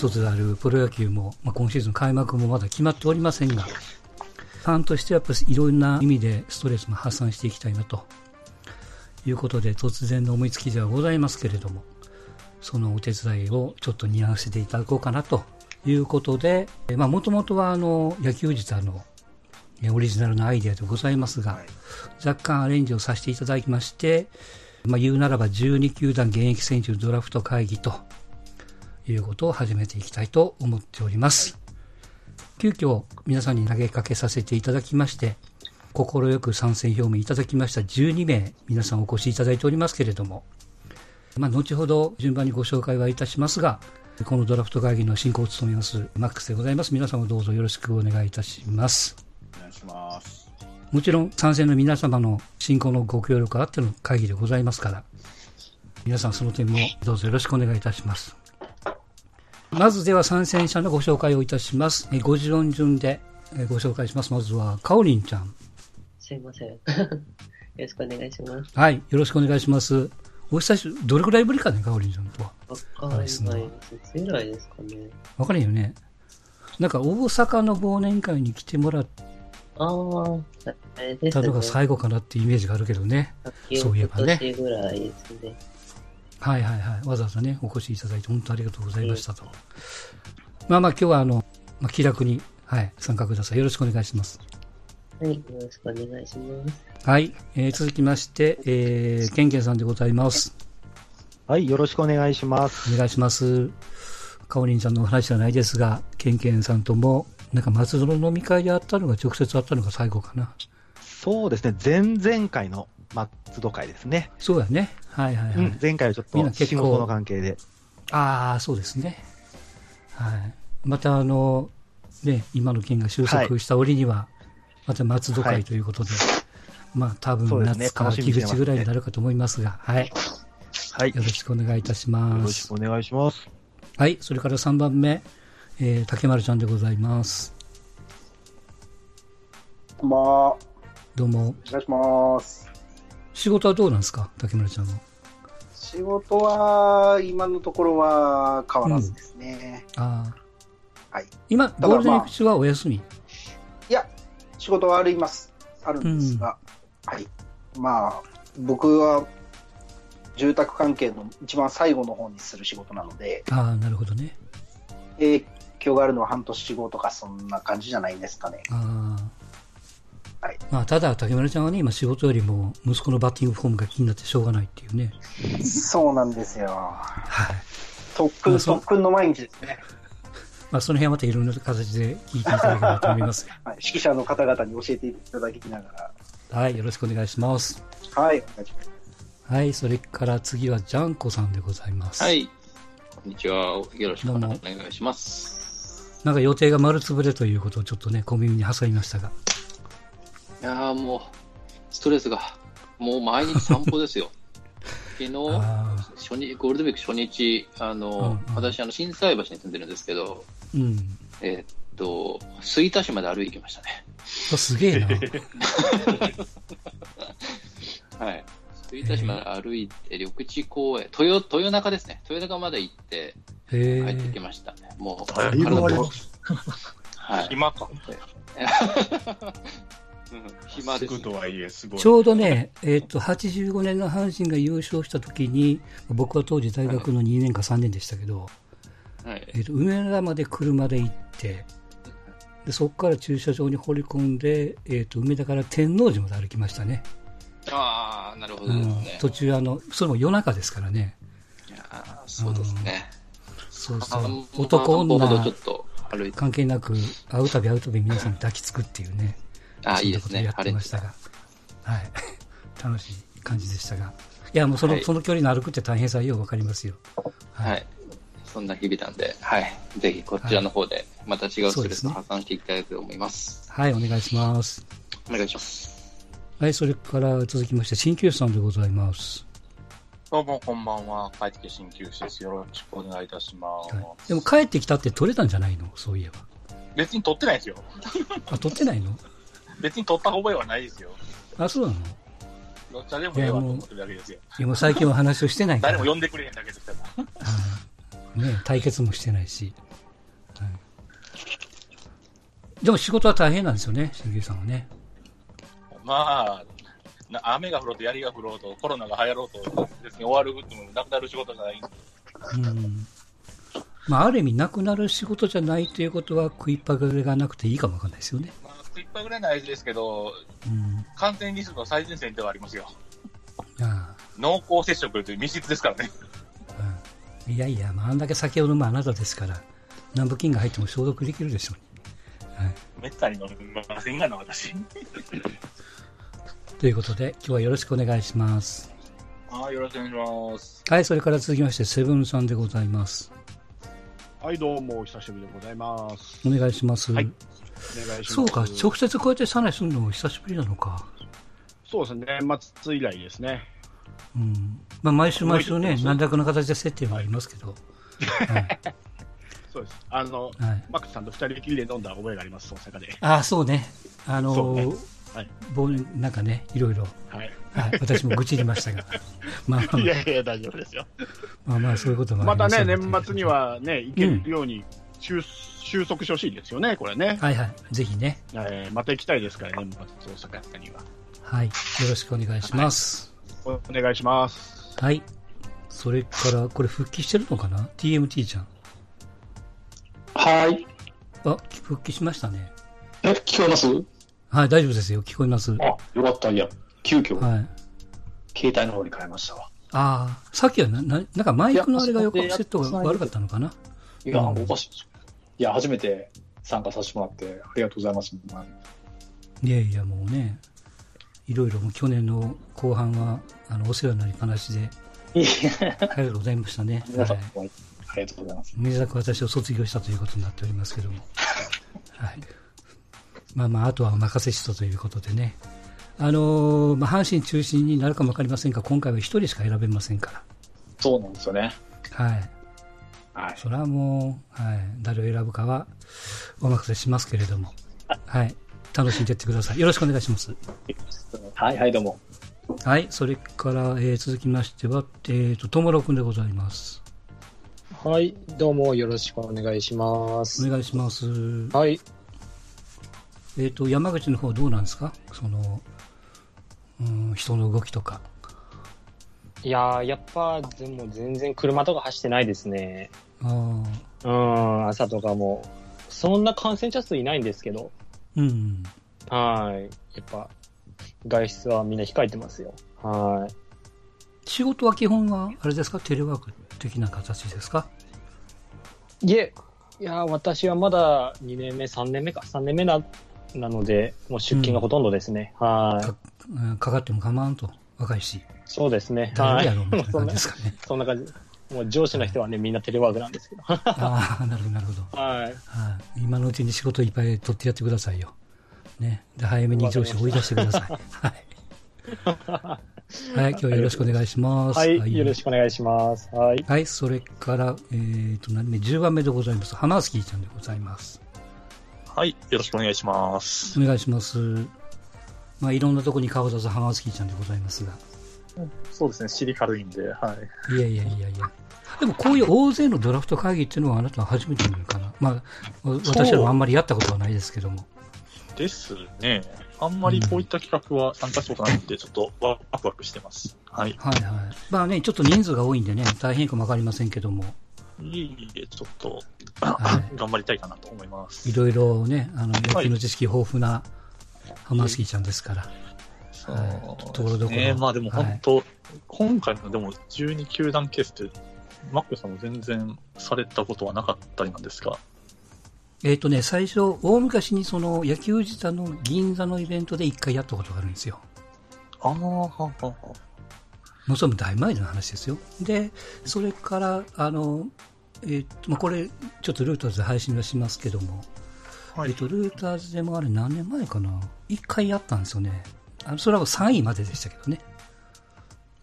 一つであるプロ野球も、まあ、今シーズン開幕もまだ決まっておりませんが、ファンとしてはやっぱりいろんな意味でストレスも発散していきたいなということで、突然の思いつきではございますけれども、そのお手伝いをちょっと担わせていただこうかなということで、まあ、もともとはあの、野球自体のオリジナルのアイデアでございますが、若干アレンジをさせていただきまして、まあ、言うならば12球団現役選手のドラフト会議ということを始めていきたいと思っております。急遽皆さんに投げかけさせていただきまして、快く参戦表明いただきました12名、皆さんお越しいただいておりますけれども、まあ、後ほど順番にご紹介はいたしますが、このドラフト会議の進行を務めます、マックスでございます。皆様どうぞよろしくお願いいたします。お願いします。もちろん参戦の皆様の進行のご協力あっての会議でございますから、皆さんその点もどうぞよろしくお願いいたします。まずでは参戦者のご紹介をいたします。えご持論順でご紹介します。まずは、かおりんちゃん。すいません。よろしくお願いします。はい、よろしくお願いします。お久しぶり、どれくらいぶりかね、かおりんちゃんとは。わかんないです。いつ以来ですかね。わかんないよね。なんか大阪の忘年会に来てもらって、ああ、あれですね。が最後かなってイメージがあるけどね。そういえばね。ぐらいですね。はいはいはい。わざわざね、お越しいただいて本当ありがとうございましたと。まあまあ今日はあの、まあ、気楽に、はい、参加ください。よろしくお願いします。はい、よろしくお願いします。はい、えー、続きまして、えー、ケンケンさんでございます。はい、よろしくお願いします。お願いします。かおりんさんのお話じゃないですが、ケンケンさんともなんか松戸の飲み会であったのが直接会ったのが最後かな。そうですね、前々回の松戸会ですね。そうやね。はいはいはい。うん、前回はちょっと仕事の関係で。ああ、そうですね。はい。またあの、ね、今の件が収束した折には、また松戸会ということで、はい、まあ多分夏か秋口ぐらいになるかと思いますが、はい。はい。よろしくお願いいたします。よろしくお願いします。はい。それから3番目、えー、竹丸ちゃんでございます。こんばんは。どうも。お願いします。仕事はどうなんですか、竹丸ちゃんは。仕事は、今のところは変わらずですね。うん、ああ。はい。今、ゴールデンウィーク中はお休み、まあ、いや、仕事はあります。あるんですが、うん、はい。まあ、僕は、住宅関係の一番最後の方にする仕事なので。ああ、なるほどね。えー、響があるのは半年後とか、そんな感じじゃないですかね。あはいまあ、ただ、竹村ちゃんはね、今仕事よりも息子のバッティングフォームが気になってしょうがないっていうね。そうなんですよ。はい。特訓、まあ、特訓の毎日ですね。まあ、その辺はまたいろんな形で聞いていただければと思います。はい、指揮者の方々に教えていただきながら。はい、よろしくお願いします。はい、お願いします。はい、それから次はジャンコさんでございます。はい、こんにちは。よろしくお願いします。なんか予定が丸つぶれということをちょっとね、小耳に挟みましたが。いやもう、ストレスが、もう毎日散歩ですよ。昨日、初日、ゴールデンウィーク初日、あの、うんうん、私、あの、震災橋に住んでるんですけど、うん、えー、っと、吹田市まで歩いてきましたね。すげえな。はい。吹田市まで歩いて、緑地公園、豊、豊中ですね。豊中まで行って、帰ってきましたね。もう、だいぶあります。はい。暇か。暇です、とはいえ、すごい。ちょうどね、えっ、ー、と、85年の阪神が優勝した時に、僕は当時大学の2年か3年でしたけど、はい、えっ、ー、と、梅田まで車で行って、でそこから駐車場に掘り込んで、えっ、ー、と、梅田から天王寺まで歩きましたね。ああ、なるほど、ねうん、途中、あの、それも夜中ですからね。いやそうですね。そうそう。男女関係なく、会うたび会うたび皆さん抱きつくっていうね。あいいですね。やってましたが。はい。楽しい感じでしたが。いや、もうその、はい、その距離の歩くって大変さようわかりますよ。はい、はい。そんな日々なんで、はい。ぜひこちらの方で、また違うストレスを発散していきたいと思います。はい、お願いします。お願いします。はい、それから続きまして、鍼灸師さんでございます。どうも、こんばんは。帰ってきて鍼灸師です。よろしくお願いいたします。はい、でも帰ってきたって取れたんじゃないの？そういえば。別に取ってないですよ。あ、取ってないの？別に取った覚えはないですよ。あ、そうなの？どっちでもええわと思ってるだけですよ。いや、もう最近は話をしてないから。誰も呼んでくれへんだけですから。ね、対決もしてないし。でも仕事は大変なんですよね、新牛さんはね。まあ、雨が降ろうと槍が降ろうと、コロナが流行ろうと、別に終わるってもなくなる仕事じゃない。うん。まあ、ある意味、なくなる仕事じゃないということは、食いっぱぐれがなくていいかもわかんないですよね。まあ、食いっぱぐれないですけど、うん、感染リスクの最前線ではありますよ。ああ濃厚接触という密室ですからね。うん、いやいや、まあ、あんだけ酒を飲むあなたですから、南部菌が入っても消毒できるでしょう、ね。はい、めったに飲みませんがな、私。ということで、今日はよろしくお願いします。はい、よろしくお願いします。はい、それから続きまして、セブンさんでございます。はい、どうも、お久しぶりでございます。お願いします。はい。お願いします。そうか、直接こうやってサナするのも久しぶりなのか。そうですね、年末以来ですね。うん。まあ、毎週毎週ね、何らかの形で接点はありますけど。はい、そうです。あの、はい、マックスさんと二人きりで飲んだ覚えがあります、大阪で。ああ、そうね。あのー、ねはい、なんかね、いろいろ、はい、はい、私も愚痴りましたが、まあ、まあ、いやいや、大丈夫ですよ。まあまあ、そういうこともまたね、年末にはね、行けるように収、収束してほしいですよね、これね。はいはい、ぜひね。えー、また行きたいですから、年末、大阪には。はい、よろしくお願いします。はい、お願いします。はい。それから、これ復帰してるのかな ?TMT ちゃん。はい。あ、復帰しましたね。え、聞こえます？はい、大丈夫ですよ。聞こえます。あ、よかった。いや、急遽、はい、携帯の方に変えましたわ。ああ、さっきはな、ななんかマイクのあれが横セットが悪かったのかな？いや、うん、おかしいいや、初めて参加させてもらって、ありがとうございます。いやいや、もうね、いろいろ去年の後半は、あの、お世話になりっぱなしで、ありがとうございましたね。皆さん、はい、ありがとうございます。短く私を卒業したということになっておりますけども。はい。まあまあ、あとはお任せしとということでね。あのー、まあ、阪神中心になるかもわかりませんが、今回は1人しか選べませんから。そうなんですよね。はい。はい。それはもう、はい。誰を選ぶかはお任せしますけれども。はい。楽しんでいってください。よろしくお願いします。はい、はい、どうも。はい。それから、えー、続きましては、えっ、ー、と、ともろくんでございます。はい。どうもよろしくお願いします。お願いします。はい。えっ、ー、と、山口の方どうなんですか？その、うん、人の動きとか。いややっぱ、でも全然車とか走ってないですね。あうん、朝とかも。そんな感染者数いないんですけど。うん。はい。やっぱ、外出はみんな控えてますよ。はい。仕事は基本は、あれですか？テレワーク的な形ですか？いえ、いや、私はまだ2年目、3年目か、3年目ななので、もう出勤がほとんどですね。うん、はいか。かかっても構わんと、若いし。そうですね。はい。やろうみたいな感じですかね。そんな感じ。もう上司の人はね、みんなテレワークなんですけど。ああ、なるほど、なるほど。はい。はい。今のうちに仕事いっぱい取ってやってくださいよ。ね。で、早めに上司追い出してください。はい。はい、今日はよろしくお願いします。はい、はい、よろしくお願いします。はい。はい、それから、えっ、ー、と、何目、10番目でございます。花スキーちゃんでございます。はい、よろしくお願いします。お願いします。まあ、いろんなところに顔出す花スキーちゃんでございますが。そうですね、尻軽いんで、はい。いやいやいやいや。でもこういう大勢のドラフト会議っていうのはあなたは初めて見るかな。まあ、私はあんまりやったことはないですけども。ですね。あんまりこういった企画は参加したことないんで、ちょっとワクワクしてます。はい。はいはい。まあね、ちょっと人数が多いんでね、大変かもわかりませんけども。いえいえ、ちょっと、はい、頑張りたいかなと思います。いろいろね、あの、野球の知識豊富なハマスキーちゃんですから。そう、はい、ところどころ。ね、まあでも本当、はい、今回のでも12球団ケースって、マックさんも全然されたことはなかったりなんですか？えっ、ー、とね、最初、大昔にその野球自体の銀座のイベントで一回やったことがあるんですよ。ああ、ははは。もうそれも大前の話ですよ。で、それから、あの、えっ、ー、と、まあ、これ、ちょっとルーターズで配信はしますけども、はい、えっ、ー、と、ルーターズでもあれ何年前かな一回やったんですよね。あのそれは3位まででしたけどね。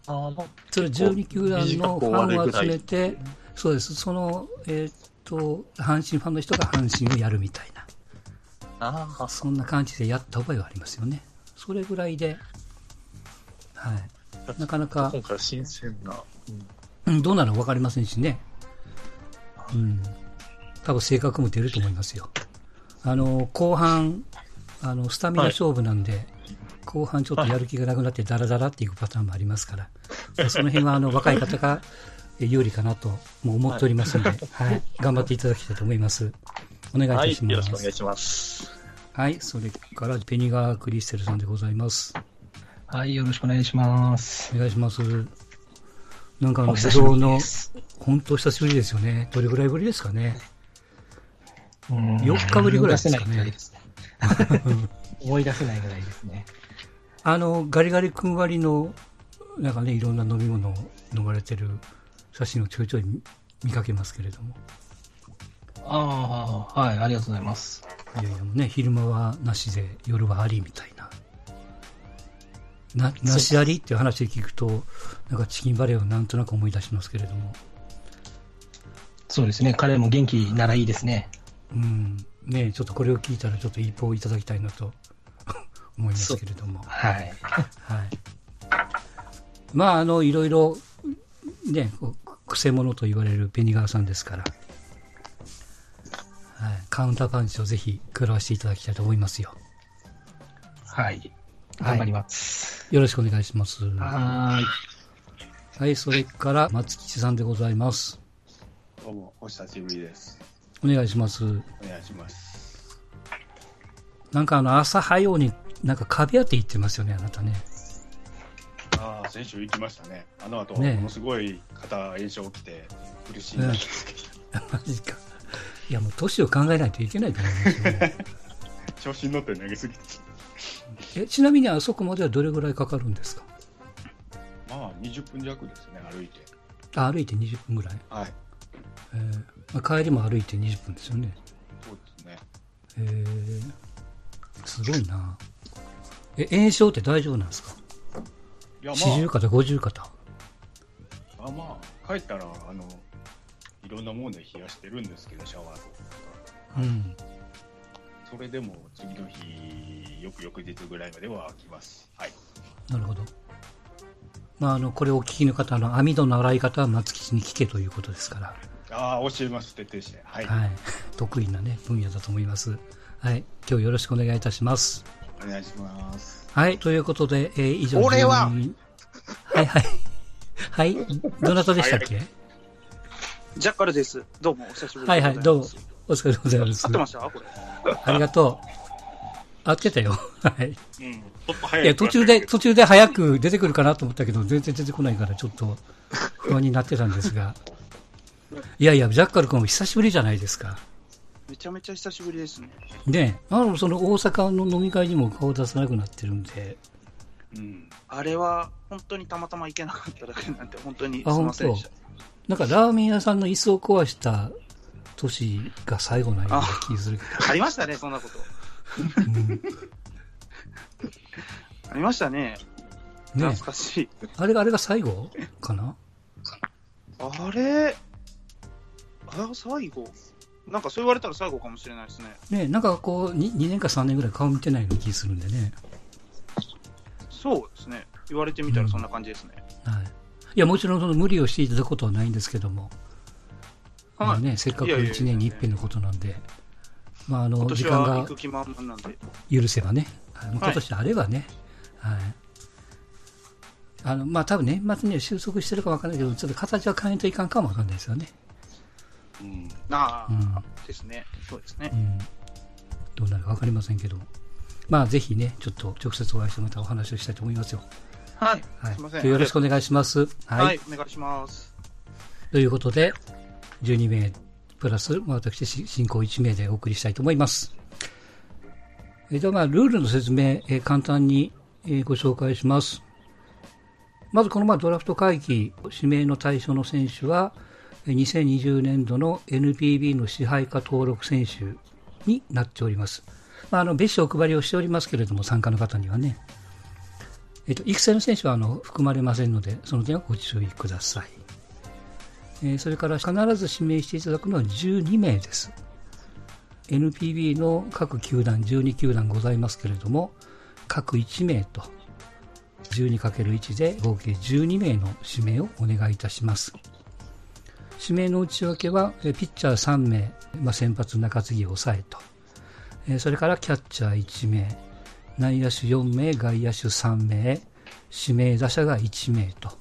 あそれ12球団のファンを集めて、そうです。その、えっ、ー、と、阪神ファンの人が阪神をやるみたいな。ああ。そんな感じでやった覚えがありますよね。それぐらいで、はい。なかなか。今回新鮮な。うん、どうなるか分かりませんしね。うん。多分性格も出ると思いますよ。あの、後半、あの、スタミナ勝負なんで、はい、後半ちょっとやる気がなくなってダラダラっていくパターンもありますから、その辺はあの、若い方が有利かなとも思っておりますので、はい、はい、頑張っていただきたいと思います。お願いいたします。はい、よろしくお願いします。はい、それからペニガー・クリステルさんでございます。はい、よろしくお願いします。お願いします。なんかあの、武道の、本当久しぶりですよね。どれぐらいぶりですかね。4日ぶりぐらいですかね。思い出せないぐらいですね。あの、ガリガリ君割の、なんかね、いろんな飲み物を飲まれてる写真をちょいちょい見かけますけれども。ああ、はい、ありがとうございます。いやいや、ね、昼間はなしで、夜はありみたいな。な、なしありっていう話で聞くと、なんかチキンバレーをなんとなく思い出しますけれども。そうですね、彼も元気ならいいですね。うん。ねちょっとこれを聞いたらちょっと一報いただきたいなと 思いますけれども。はい。はい。まあ、あの、いろいろ、ね、くせ者と言われるペニガーさんですから、はい、カウンターパンチをぜひ食らわしていただきたいと思いますよ。はい。頑張ります、はい。よろしくお願いします。はい。はい、それから松吉さんでございます。どうも、お久しぶりです。お願いします。お願いします。なんかあの、朝早うになんか壁当て行ってますよね、あなたね。ああ、先週行きましたね。あの後、ね、ものすごい肩炎症起きて苦しいんだけど、マジか。いや、もう年を考えないといけないと思いますよ、ね。調子に乗って投げすぎて。え、ちなみにあそこまではどれぐらいかかるんですか？まあ、20分弱ですね、歩いて。あ、歩いて20分ぐらいはい。えーまあ、帰りも歩いて20分ですよね。そうですね。えー、すごいなえ、炎症って大丈夫なんですか？いや、まあ、40肩、50肩。あまあ、帰ったら、あの、いろんなもので冷やしてるんですけど、シャワーとか。うん。それでも次の日、よく翌日ぐらいまでは来ます。はい。なるほど。まあ、あの、これをお聞きの方の網戸の洗い方は松吉に聞けということですから。ああ、教えます、徹底して。はい。はい。得意なね、分野だと思います。はい。今日よろしくお願いいたします。お願いします。はい。ということで、えー、以上。俺ははいはい。はい。どなたでしたっけ？ジャッカルです。どうも、お久しぶりです。はいはい、どうも。お疲れ様でございます。合ってました？これ。ありがとう。合ってたよ。はい。うん。ちょっと早い。いや、途中で、途中で早く出てくるかなと思ったけど、全然出てこないから、ちょっと不安になってたんですが。いやいや、ジャッカル君も久しぶりじゃないですか。めちゃめちゃ久しぶりですね。ねあの、その大阪の飲み会にも顔出さなくなってるんで。うん。あれは、本当にたまたま行けなかっただけなんて、本当にすみませんでした。なんかラーメン屋さんの椅子を壊した年が最後なような気するありましたね、そんなこと。うん、ありましたね。懐かしい。あれが、あれが最後かな？あれ？あ、最後なんかそう言われたら最後かもしれないですね。ねなんかこう2、2年か3年ぐらい顔見てないような気するんでね。そうですね。言われてみたらそんな感じですね。うん、はい。いや、もちろんその無理をしていただくことはないんですけども、はい、まあね、せっかく1年に一遍のことなんで、まあ、あの、時間が許せばね、今年あればね、はい、はい。あの、まあ、多分年末には収束してるかわかんないけど、ちょっと形は変えんといかんかもわかんないですよね。うん。ああ、うん、ですね。そうですね。うん。どうなるかわかりませんけど。まあ、ぜひね、ちょっと直接お会いしてまたお話をしたいと思いますよ。はい。はい、すみません。よろしくお願いします。はい。はい、お願いします。ということで、12名プラス、私、進行1名でお送りしたいと思います。えでは、まあ、ルールの説明、え簡単に、えご紹介します。まず、このまあドラフト会議、指名の対象の選手は、2020年度の NPB の支配下登録選手になっております。まあ、あの別紙お配りをしておりますけれども、参加の方にはね。えっと、育成の選手はあの含まれませんので、その点はご注意ください。えー、それから必ず指名していただくのは12名です。NPB の各球団、12球団ございますけれども、各1名と 12×1 で合計12名の指名をお願いいたします。指名の内訳は、ピッチャー3名、まあ、先発中継ぎを抑えと、それからキャッチャー1名、内野手4名、外野手3名、指名打者が1名と、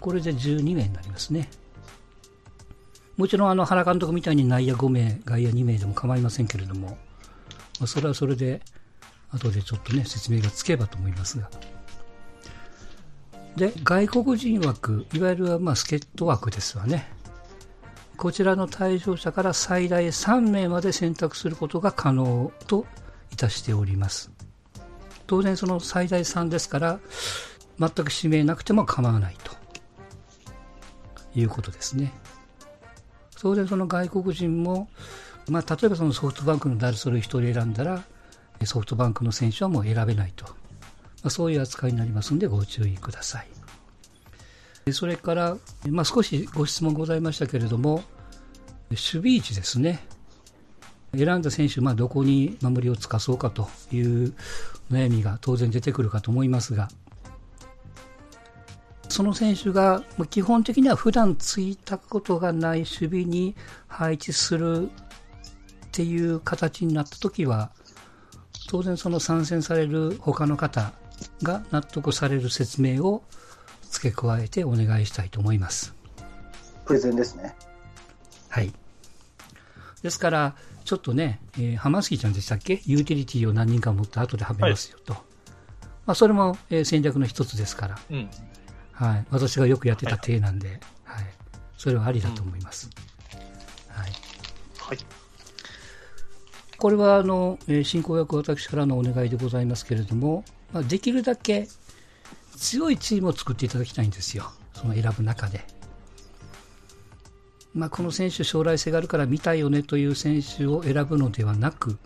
これで12名になりますね。もちろんあの原監督みたいに内野5名、外野2名でも構いませんけれども、まあ、それはそれで、後でちょっとね、説明がつけばと思いますが。で、外国人枠、いわゆるまあ助っ人枠ですわね。こちらの退場者から最大3名まで選択することが可能といたしております。当然その最大3ですから、全く指名なくても構わないということですね。当然その外国人も、まあ、例えばそのソフトバンクのダルソル1人選んだら、ソフトバンクの選手はもう選べないと。まあ、そういう扱いになりますのでご注意ください。それから、まあ、少しご質問ございましたけれども、守備位置ですね。選んだ選手、まあ、どこに守りをつかそうかという悩みが当然出てくるかと思いますが、その選手が基本的には普段ついたことがない守備に配置するっていう形になった時は、当然その参戦される他の方が納得される説明を付け加えてお願いしたいと思います。プレゼンですね。はい。ですから、ちょっとね、えー、浜杉ちゃんでしたっけ？ユーティリティを何人か持って後ではめますよと。はい、まあ、それも、えー、戦略の一つですから、うん、はい。私がよくやってた体なんで、はい、はい。それはありだと思います。うん、はい。はい。これは、あの、えー、進行役私からのお願いでございますけれども、まあ、できるだけ強いチームを作っていただきたいんですよ。その選ぶ中で。まあ、この選手将来性があるから見たいよねという選手を選ぶのではなく、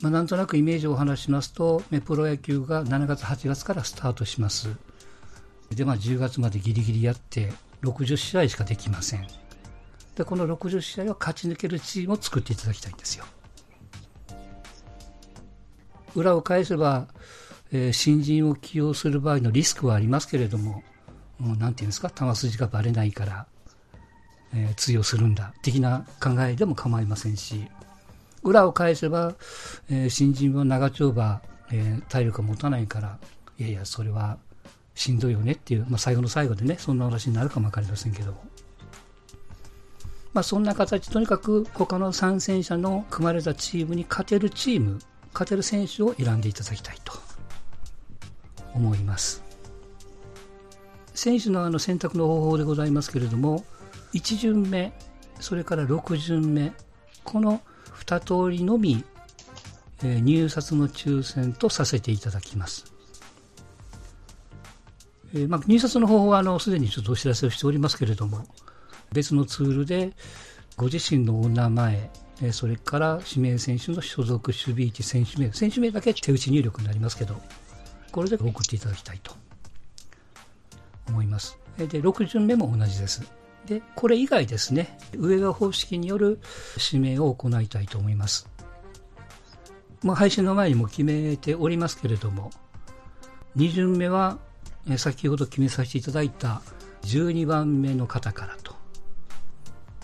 まあ、なんとなくイメージをお話しますと、プロ野球が7月、8月からスタートします。で、まあ、10月までギリギリやって、60試合しかできません。で、この60試合を勝ち抜けるチームを作っていただきたいんですよ。裏を返せば、えー、新人を起用する場合のリスクはありますけれども、うん、なんていうんですか、球筋がばれないから、えー、通用するんだ、的な考えでも構いませんし、裏を返せば、えー、新人は長丁場、え、体力が持たないから、いやいや、それはしんどいよねっていう、まあ、最後の最後でね、そんな話になるかもわかりませんけども。まあ、そんな形、とにかく他の参戦者の組まれたチームに勝てるチーム、勝てる選手を選んでいただきたいと思います。選手のあの選択の方法でございますけれども、1巡目、それから6巡目、この2通りのみ、えー、入札の抽選とさせていただきます。え、まあ、入札の方法はあのすでにちょっとお知らせをしておりますけれども、別のツールでご自身のお名前、え、それから指名選手の所属守備位置、選手名、選手名だけ手打ち入力になりますけど、これで送っていただきたいと思います。で、6巡目も同じです。で、これ以外ですね、上側方式による指名を行いたいと思います。まあ、配信の前にも決めておりますけれども、2巡目は、先ほど決めさせていただいた12番目の方からと。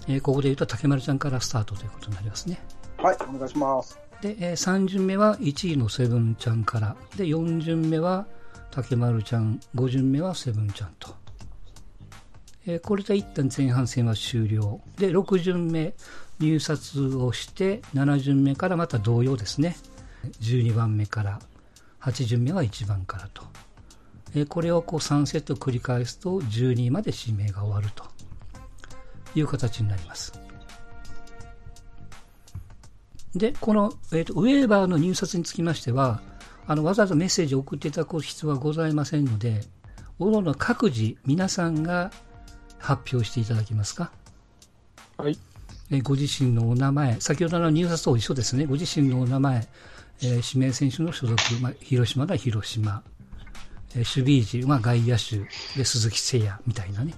えここで言うと竹丸ちゃんからスタートということになりますね。はい、お願いします。で、え3巡目は1位のセブンちゃんから。で、4巡目は竹丸ちゃん、5巡目はセブンちゃんと。えこれで一旦前半戦は終了。で、6巡目入札をして、7巡目からまた同様ですね。12番目から、8巡目は1番からと。えこれをこう3セット繰り返すと12位まで指名が終わるという形になります。で、この、えーと、ウェーバーの入札につきましては、あのわざわざメッセージを送っていただく必要はございませんので、おのの各自、皆さんが発表していただけますか？はい。えご自身のお名前、先ほどの入札と一緒ですね。ご自身のお名前、えー、指名選手の所属、まあ、広島が広島、えー、守備位置、まあ、外野手で鈴木誠也みたいなね。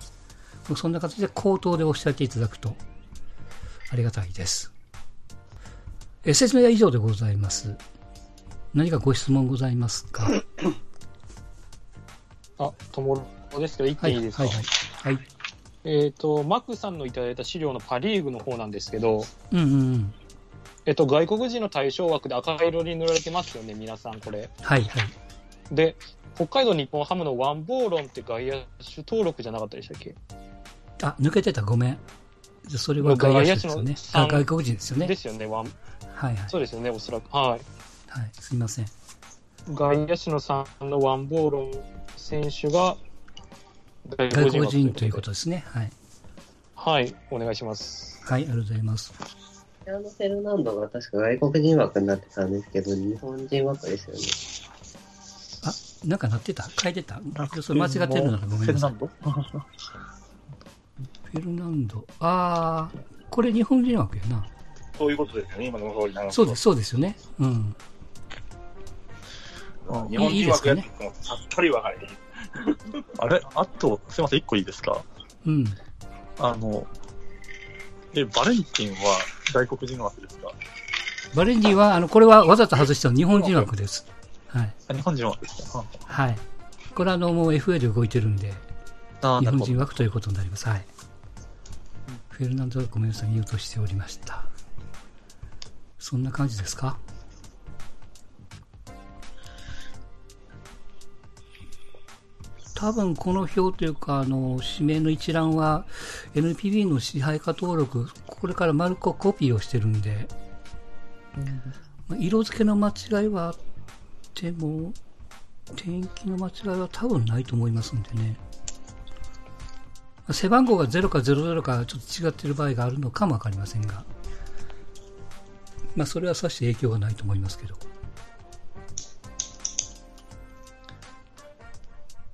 そんな形で口頭でおっしゃっていただくとありがたいです。えー、説明は以上でございます。何かご質問ございますか？あ、ともろですけど、一点いいですか、はい、はい、はい、はいえっ、ー、と、マックさんのいただいた資料のパ・リーグの方なんですけど、うんうんえっと、外国人の対象枠で赤色に塗られてますよね、皆さん、これ。はいはい。で、北海道日本ハムのワンボーロンって外野手登録じゃなかったでしたっけ？あ、抜けてた、ごめん。それは外野手ですよね。あ、外国人ですよね。ですよね、ワン。はいはい。そうですよね、おそらく。はい。はい、すみません。外野手の3のワンボーロン選手が外国人ということですね。はい。はい、お願いします。はい、ありがとうございます。あのフェルナンドが確か外国人枠になってたんですけど、日本人枠ですよね。あ、なんかなってた？変えてた？それ間違ってるのかごめんなさい。フェルナンド？ああ、これ日本人枠やな。そういうことですよね、今の通りなそうです、そうですよね。うん。日本人枠やってもさっぱり分かれへん。あれ？あと、すいません、一個いいですか？うん。あの、え、バレンティンは外国人枠ですか？バレンティンは、あの、これはわざと外した日本人枠です。はい。日本人枠ですか？はい。これはあの、もう FA で動いてるんで、日本人枠ということになります。はい。フェルナンドがごめんなさい、ミュートしておりました。そんな感じですか？多分この表というか、あの、指名の一覧は NPB の支配下登録、これから丸くコピーをしてるんで、うん、色付けの間違いはあっても、天気の間違いは多分ないと思いますんでね。背番号が0か00かちょっと違っている場合があるのかもわかりませんが、まあそれはさして影響がないと思いますけど。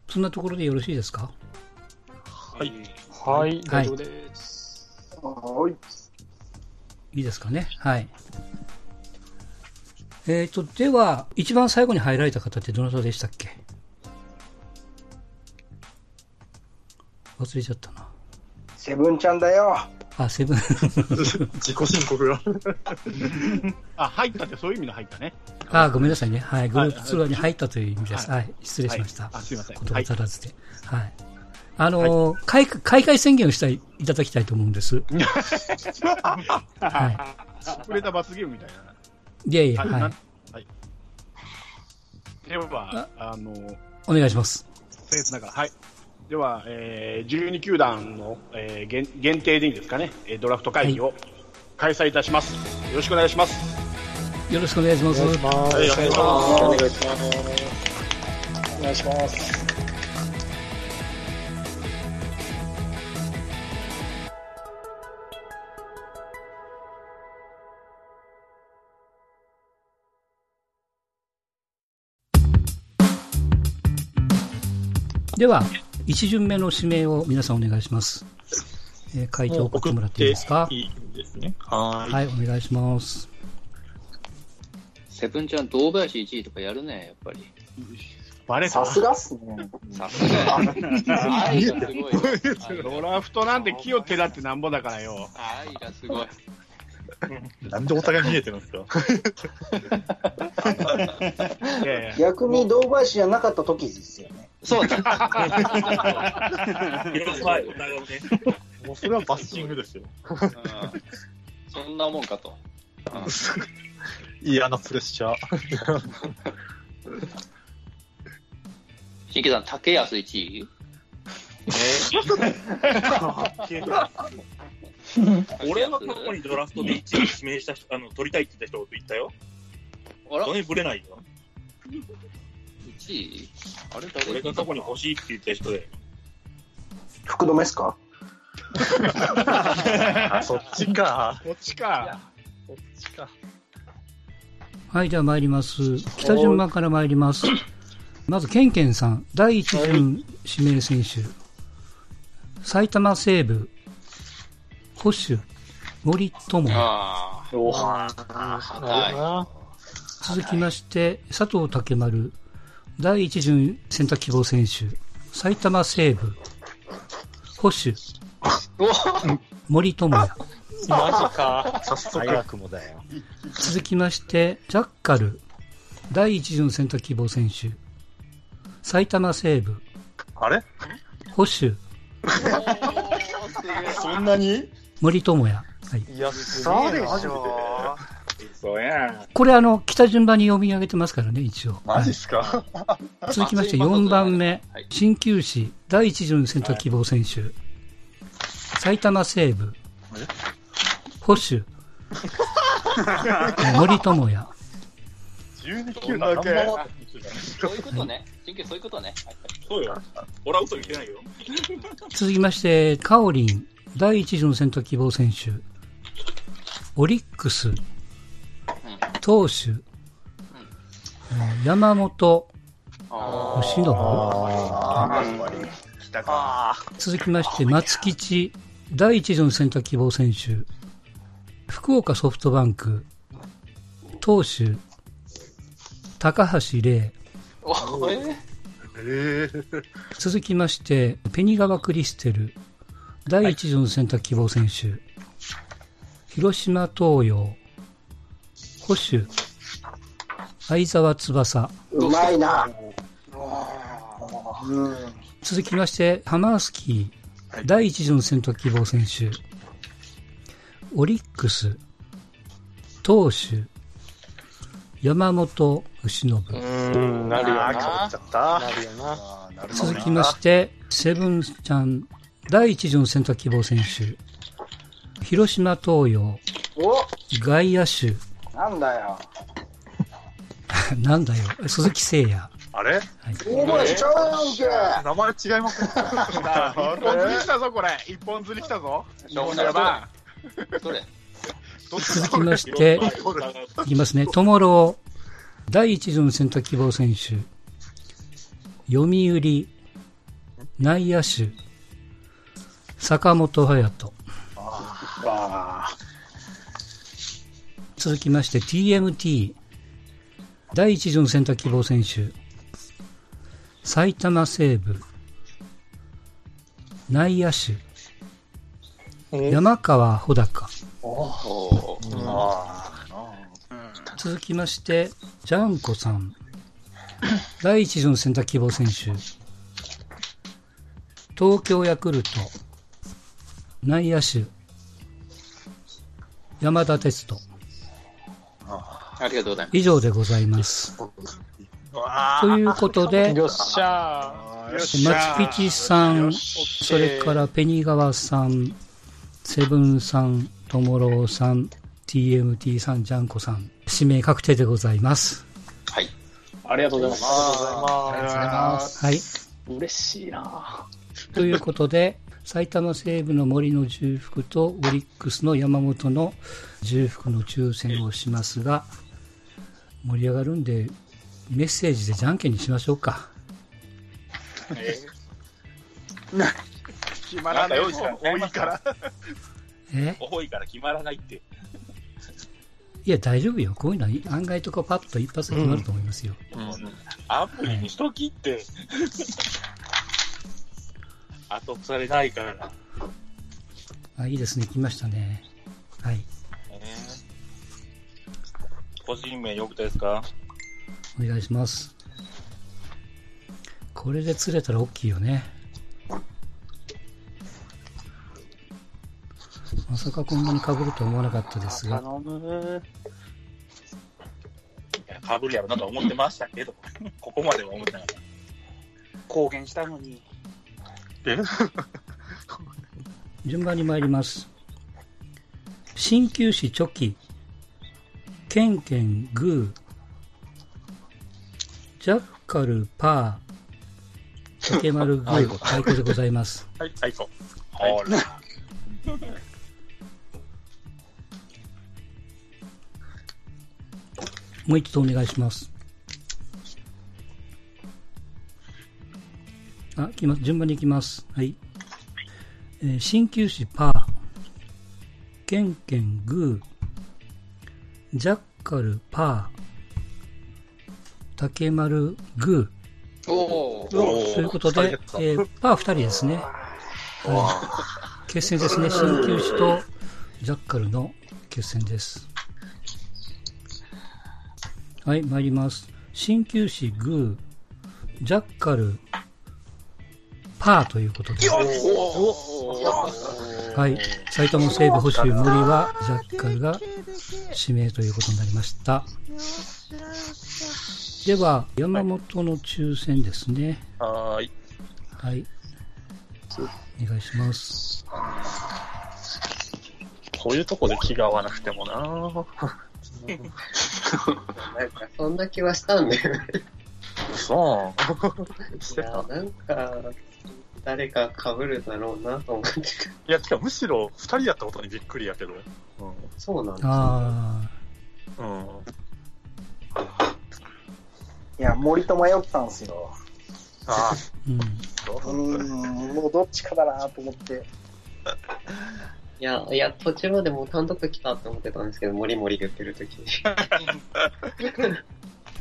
そんなところでよろしいですか？はい。はい、大丈夫です。はい。いいですかね？はい。えっ、ー、と、では、一番最後に入られた方ってどなたでしたっけ？忘れちゃったな。セブンちゃんだよ。あ、セブン。自己申告が。あ、入ったってそういう意味の入ったね。あ、ごめんなさいね。はい。グループツアーに入ったという意味です。はい。失礼しました。あ、すいません。言葉足らずで。はい。あの開、開会宣言をしていただきたいと思うんです。はい。触れた罰ゲームみたいな。いやいや、はい。はい。では、あの、お願いします。僭越ながら、はい。では、えー、12球団の、えー、限限定でいいんですかね、ドラフト会議を開催いたします。はい、よろしくお願いします。よろしくお願いします。お願いします。お願いします。お願いします。お願いします。では、一巡目の指名を皆さんお願いします。えー、会長送ってもらっていいですか？いいですね。はい。はい、お願いします。セブンちゃん、堂林1位とかやるね、やっぱり。バレさすがっすね。さすが。愛がすごい。ドラフトなんて木を手だってなんぼだからよ。愛がすごい。なんでお互い見えてるんですか？逆に堂林じゃなかった時ですよね。そうだ。もうそれはバッシングですよ。そんなもんかと。嫌なプレッシャー。新規さん、竹安1位え？俺の過去にドラフトで1位指名した人、あの、取りたいって言った人と言ったよ。あら？それぶれないよ。1位？あれ誰？俺が過去に欲しいって言った人で。福留ですか？そっちか。そっちか。そっちか。はい、じゃあ参ります。北順番から参ります。まず、ケンケンさん、第一順指名選手。埼玉西部、保守、森友。続きまして、佐藤健丸、第一順選択希望選手、埼玉西部、保守、森友。也。マジか。早速。早くもだよ。続きまして、ジャッカル、第一順選択希望選手、埼玉西部、あれ？保守、そんなに？森友也。はい。いや、すげえ初めて。嘘やこれあの、来た順番に読み上げてますからね、一応。マジっすか、はい、続きまして4番目、鍼灸師第一巡選択希望選手。埼玉西部、保守、森友哉。12球団そういうことね。神経そういうことね。そうよ。俺は嘘言ってないよ。続きまして、カオリン、第一巡選択希望選手。オリックス、投手、山本、吉信。続きまして、松吉、第一巡選択希望選手。福岡ソフトバンク、投手、高橋礼。続きまして、ペニガワ・クリステル、第一巡選択希望選手。広島東洋、保守、相沢翼。うまいな。続きまして、ハマースキー、第一巡選択希望選手。オリックス、投手、山本牛信。うん、なるよな。なるよな。続きまして、セブンちゃん、第一巡選択希望選手。広島東洋、外野手。なんだよ。なんだよ。鈴木誠也。あれ？お前ちゃうんけ名前違いますね。一本釣り来たぞ、これ。一本釣り来たぞ。日本やば。どれ？続きまして、いきますね。トモロ第一巡選択希望選手。読売、内野手、坂本勇人。続きまして TMT 第一巡選択希望選手。埼玉西部内野手。山川穂高。続きましてジャンコさん。第一巡選択希望選手。東京ヤクルト内野手山田哲人ありがとうございます。以上でございます。ということで、よっしゃ松吉さん、それからペニガワさん、セブンさん、トモローさん、TMT さん、ジャンコさん、指名確定でございます。はい。ありがとうございます。ありがとうございます。はい。嬉しいなということで、埼玉西部の森の重複とオリックスの山本の重複の抽選をしますが、盛り上がるんで、メッセージでじゃんけんにしましょうか。えー、決まらない。多いから。え？多いから決まらないって。いや、大丈夫よ。こういうのは案外とかパッと一発で決まると思いますよ。うんうん、アプリにしときって。後腐れないから。あ、いいですね。来ましたね。はい。個人名よくですか？お願いします。これで釣れたら大きいよね。まさかこんなに被ると思わなかったですが。頼むいや、被るやろなと思ってましたけど、ここまでは思ってなかった。公言したのに。え？順番に参ります。鍼灸師チョキ。ケンケン、グー、ジャッカル、パー、竹丸、グー、太鼓でございます。はい、太鼓。はい。もう一度お願いします。順番に行きます。はい。えー、鍼灸師パー、ケンケングー、ジャッカル、パー、竹丸、グー。おということで、えー、パー2人ですね。はい、決戦ですね。鍼灸師とジャッカルの決戦です。はい、参ります。鍼灸師、グー、ジャッカル、パーということで。はい。埼玉西部保守森は、ジャッカルが指名ということになりました。では、山本の抽選ですね。はい。はい。お願いします。こういうとこで気が合わなくてもななんか、そんな気はしたんだよね。そう。いや、なんか、誰か被るだろうなと思っていや、てか、むしろ二人やったことにびっくりやけど。うん、そうなんですね。ああ。うん。いや、森と迷ったんすよ。ああ。うん。うん、もうどっちかだなと思って。いや、いや、途中までもう単独来たって思ってたんですけど、森森言ってる時に。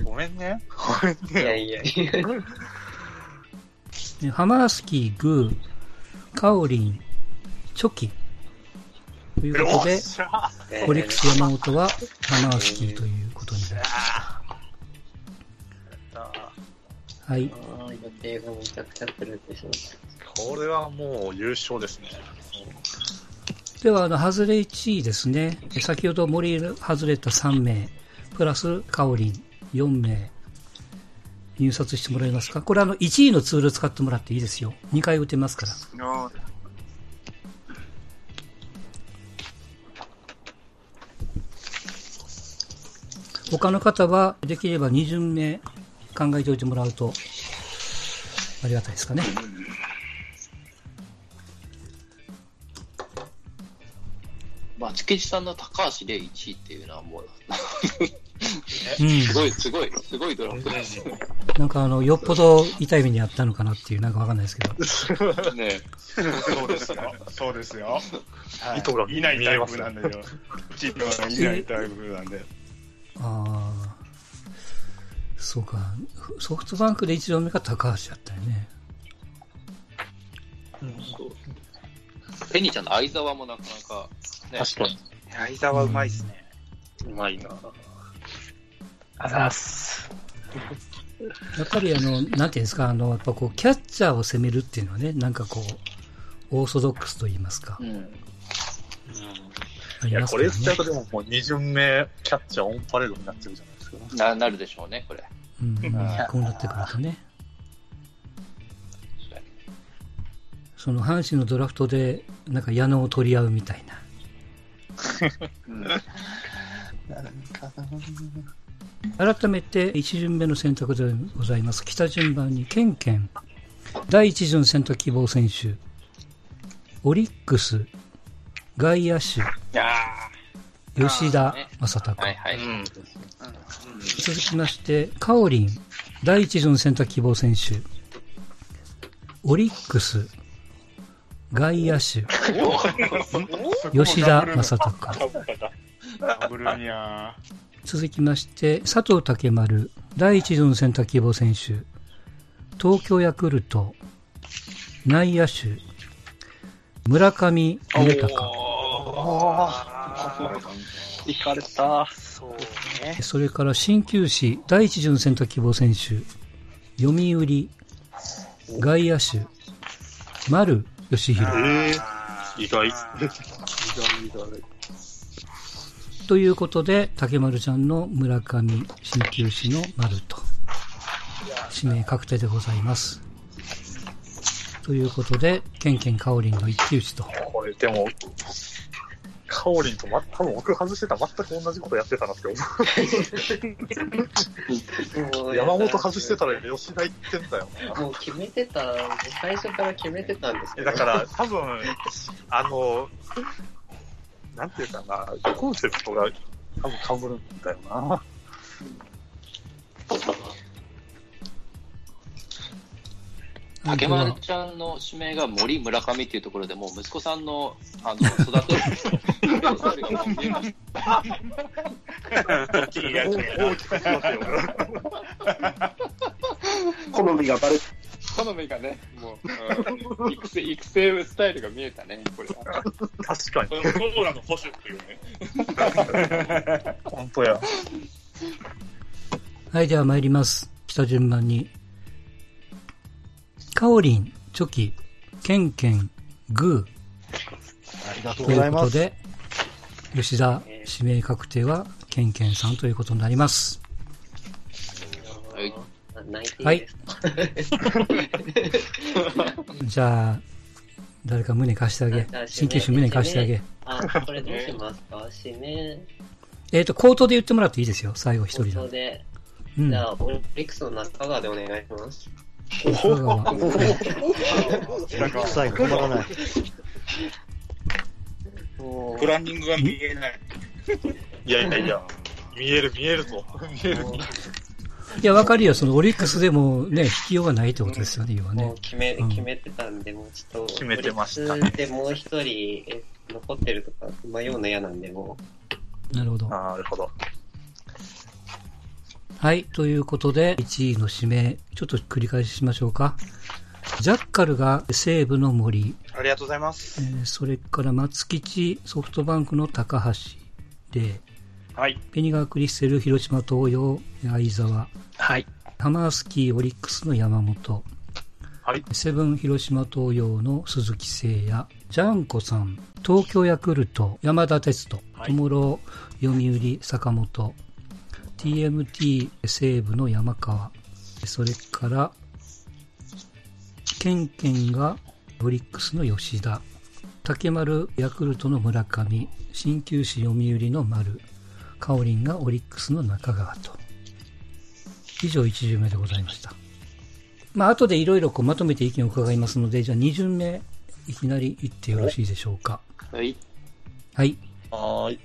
ごめんね。ごめんね。いやいやいや。ハマースキー、グー、カオリン、チョキ。ということで、オリックス山本はハマースキーということになりました。はい。これはもう優勝ですね。では、あの、外れ1位ですね。先ほど森外れた3名、プラスカオリン4名、入札してもらえますか？これあの、1位のツール使ってもらっていいですよ。2回打てますから。他の方は、できれば2巡目考えておいてもらうと、ありがたいですかね。まあ、チケチさんの高橋で1位っていうのはもう うん、すごい、すごい、すごいドラフトですなんかあの、よっぽど痛い目にあったのかなっていう、なんかわかんないですけど。ねそうですよ。そうですよ。はい、いないタイプなんだよ。うちのいないタイプなんで。ああ。そうか。ソフトバンクで一度目が高橋だったよね。うん、そう。ペニーちゃんの相沢もなかなか、ね、確かに。相沢うまいっすね。うまいなあざっす。やっぱりあの、なんていうんですか、あの、やっぱこう、キャッチャーを攻めるっていうのはね、なんかこう、オーソドックスと言いますか。うん。うんいや、これ言っちゃうとでももう2巡目キャッチャーオンパレードになっちゃうじゃないですか。な、なるでしょうね、これ。うん、こうなってくるとね。その阪神のドラフトで、なんか矢野を取り合うみたいな。改めて1巡目の選択でございます。北順番にケンケン、第1巡選択希望選手、オリックス、外野手、吉田正尚、はいはい。続きまして、カオリン、第1巡選択希望選手、オリックス、外野手、吉田正尚。続きまして、佐藤健丸、第一巡選択希望選手、東京ヤクルト、内野手、村上宗隆。行かれた。そうね。それから鍼灸師、第一巡選択希望選手、読売、外野手、丸義弘。えー、意外。意外意外。ということで、竹丸ちゃんの村上鍼灸師の丸と、指名確定でございます。ということで、ケンケンカオリンの一騎打ちと。これでも、カオリンと、ま、多分僕外してたら全く同じことやってたなって思う。山本外してたら吉田行ってんだよな。もう決めてた、最初から決めてたんですけど。だから多分、あの、なんていうかな、コンセプトが多分被るんだよな。竹丸ちゃんの指名が森村上っていうところでもう息子さんのあの育てるスタイルが見えました。大きいやつ好みがバレ好みがね、もう、うん、育成、育成スタイルが見えたね、これ。確かに。コーラの保守っていうね。本当や。はい、では参ります。北順番に。カオリン、チョキ、ケンケン、グー。ありがとうございます。ということで、吉田指名確定はケンケンさんということになります。はい。はい。じゃあ、誰か胸貸してあげ。鍼灸師胸貸してあげ。あ、これどうしますか？指名。えっ、と、口頭で言ってもらっていいですよ、最後一人で。口頭で。うん、じゃあ、オリックスの中川でお願いします。中川。最後、止まらない。プランニングが見えない。いやいやいや、見える見えるぞ。見える。いや、わかるよ。そのオリックスでもね、引きようがないってことですよね、今ね。決め、決めてたんで、もうちょっと。決めてました、ね。でもう一人、残ってるとか、迷うの嫌なんで、もう。なるほど。なるほど。はい。ということで、1位の指名、ちょっと繰り返ししましょうか。ジャッカルが西武の森。ありがとうございます。えー、それから松吉ソフトバンクの高橋で、はい。ペニガークリステル広島東洋相沢。はい。ハマースキーオリックスの山本。はい。セブン広島東洋の鈴木誠也。ジャンコさん。東京ヤクルト山田哲人。はい、友郎読売坂本。TMT 西武の山川。それから、ケンケンがブリックスの吉田。竹丸ヤクルトの村上。鍼灸師読売の丸。カオリンがオリックスの中川と。以上1巡目でございました。まあ、後でいろいろまとめて意見を伺いますので、じゃあ2巡目、いきなり言ってよろしいでしょうか。はい。はい。はい。